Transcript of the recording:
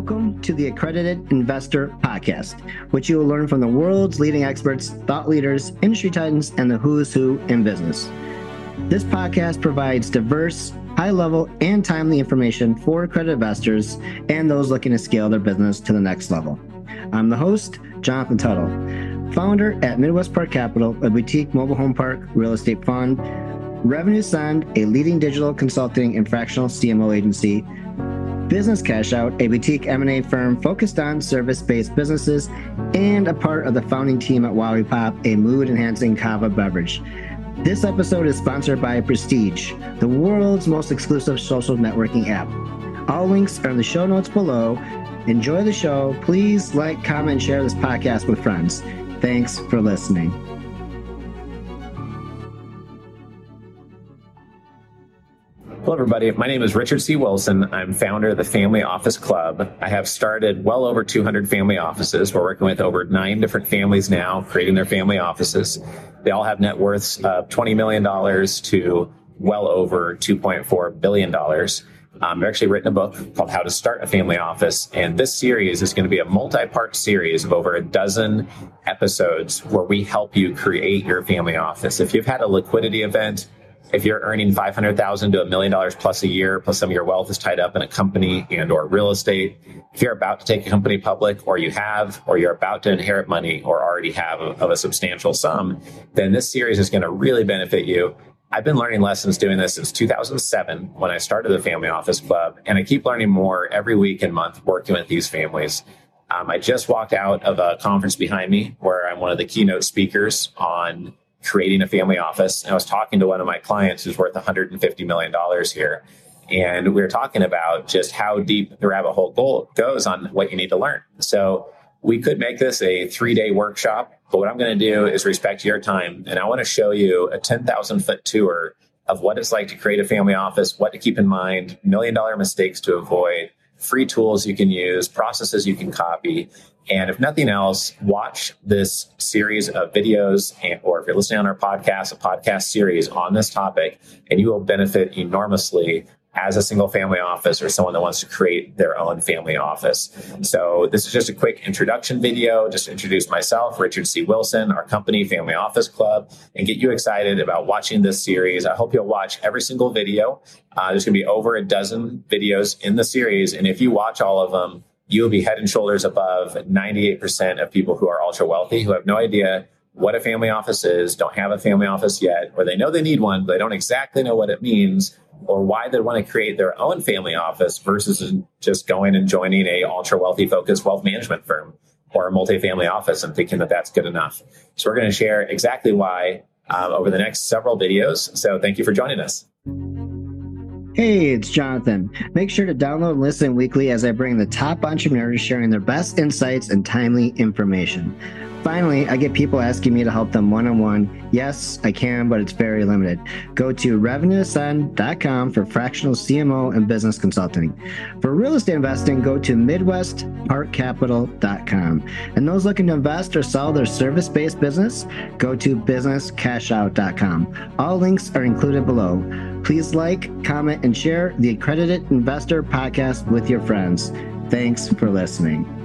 Welcome to the Accredited Investor Podcast, which you will learn from the world's leading experts, thought leaders, industry titans, and the who's who in business. This podcast provides diverse, high level, and timely information for accredited investors and those looking to scale their business to the next level. I'm the host, Jonathan Tuttle, founder at Midwest Park Capital, a boutique mobile home park real estate fund, Revenue Ascend, a leading digital consulting and fractional CMO agency, Business Cash Out, a boutique M&A firm focused on service-based businesses, and a part of the founding team at Wowie Pop, a mood-enhancing kava beverage. This episode is sponsored by Prestige, the world's most exclusive social networking app. All links are in the show notes below. Enjoy the show. Please like, comment, share this podcast with friends. Thanks for listening. Hello, everybody. My name is Richard C. Wilson. I'm founder of the Family Office Club. I have started well over 200 family offices. We're working with over nine different families now, creating their family offices. They all have net worths of $20 million to well over $2.4 billion. Um, I've actually written a book called How to Start a Family Office. And this series is going to be a multi part series of over a dozen episodes where we help you create your family office. If you've had a liquidity event, if you're earning 500,000 to a million dollars plus a year, plus some of your wealth is tied up in a company and or real estate, if you're about to take a company public or you have, or you're about to inherit money or already have of, a substantial sum, then this series is going to really benefit you. I've been learning lessons doing this since 2007 when I started the Family Office Club, and I keep learning more every week and month working with these families. Um, I just walked out of a conference behind me where I'm one of the keynote speakers on creating a family office. And I was talking to one of my clients who's worth $150 million here. And we were talking about just how deep the rabbit hole goal goes on what you need to learn. So we could make this a three day workshop, but what I'm going to do is respect your time. And I want to show you a 10,000 foot tour of what it's like to create a family office, what to keep in mind, million dollar mistakes to avoid, free tools you can use, processes you can copy. And if nothing else, watch this series of videos, and, or if you're listening on our podcast, a podcast series on this topic, and you will benefit enormously as a single family office or someone that wants to create their own family office. So this is just a quick introduction video, just to introduce myself, Richard C. Wilson, our company, Family Office Club, and get you excited about watching this series. I hope you'll watch every single video. Uh, there's going to be over a dozen videos in the series. And if you watch all of them, you'll be head and shoulders above 98% of people who are ultra wealthy, who have no idea what a family office is, don't have a family office yet, or they know they need one, but they don't exactly know what it means or why they want to create their own family office versus just going and joining a ultra wealthy focused wealth management firm or a multifamily office and thinking that that's good enough. So we're going to share exactly why um, over the next several videos. So thank you for joining us. Hey, it's Jonathan. Make sure to download and listen weekly as I bring the top entrepreneurs sharing their best insights and timely information. Finally, I get people asking me to help them one on one. Yes, I can, but it's very limited. Go to revenueascend.com for fractional CMO and business consulting. For real estate investing, go to midwestparkcapital.com. And those looking to invest or sell their service based business, go to businesscashout.com. All links are included below. Please like, comment, and share the Accredited Investor podcast with your friends. Thanks for listening.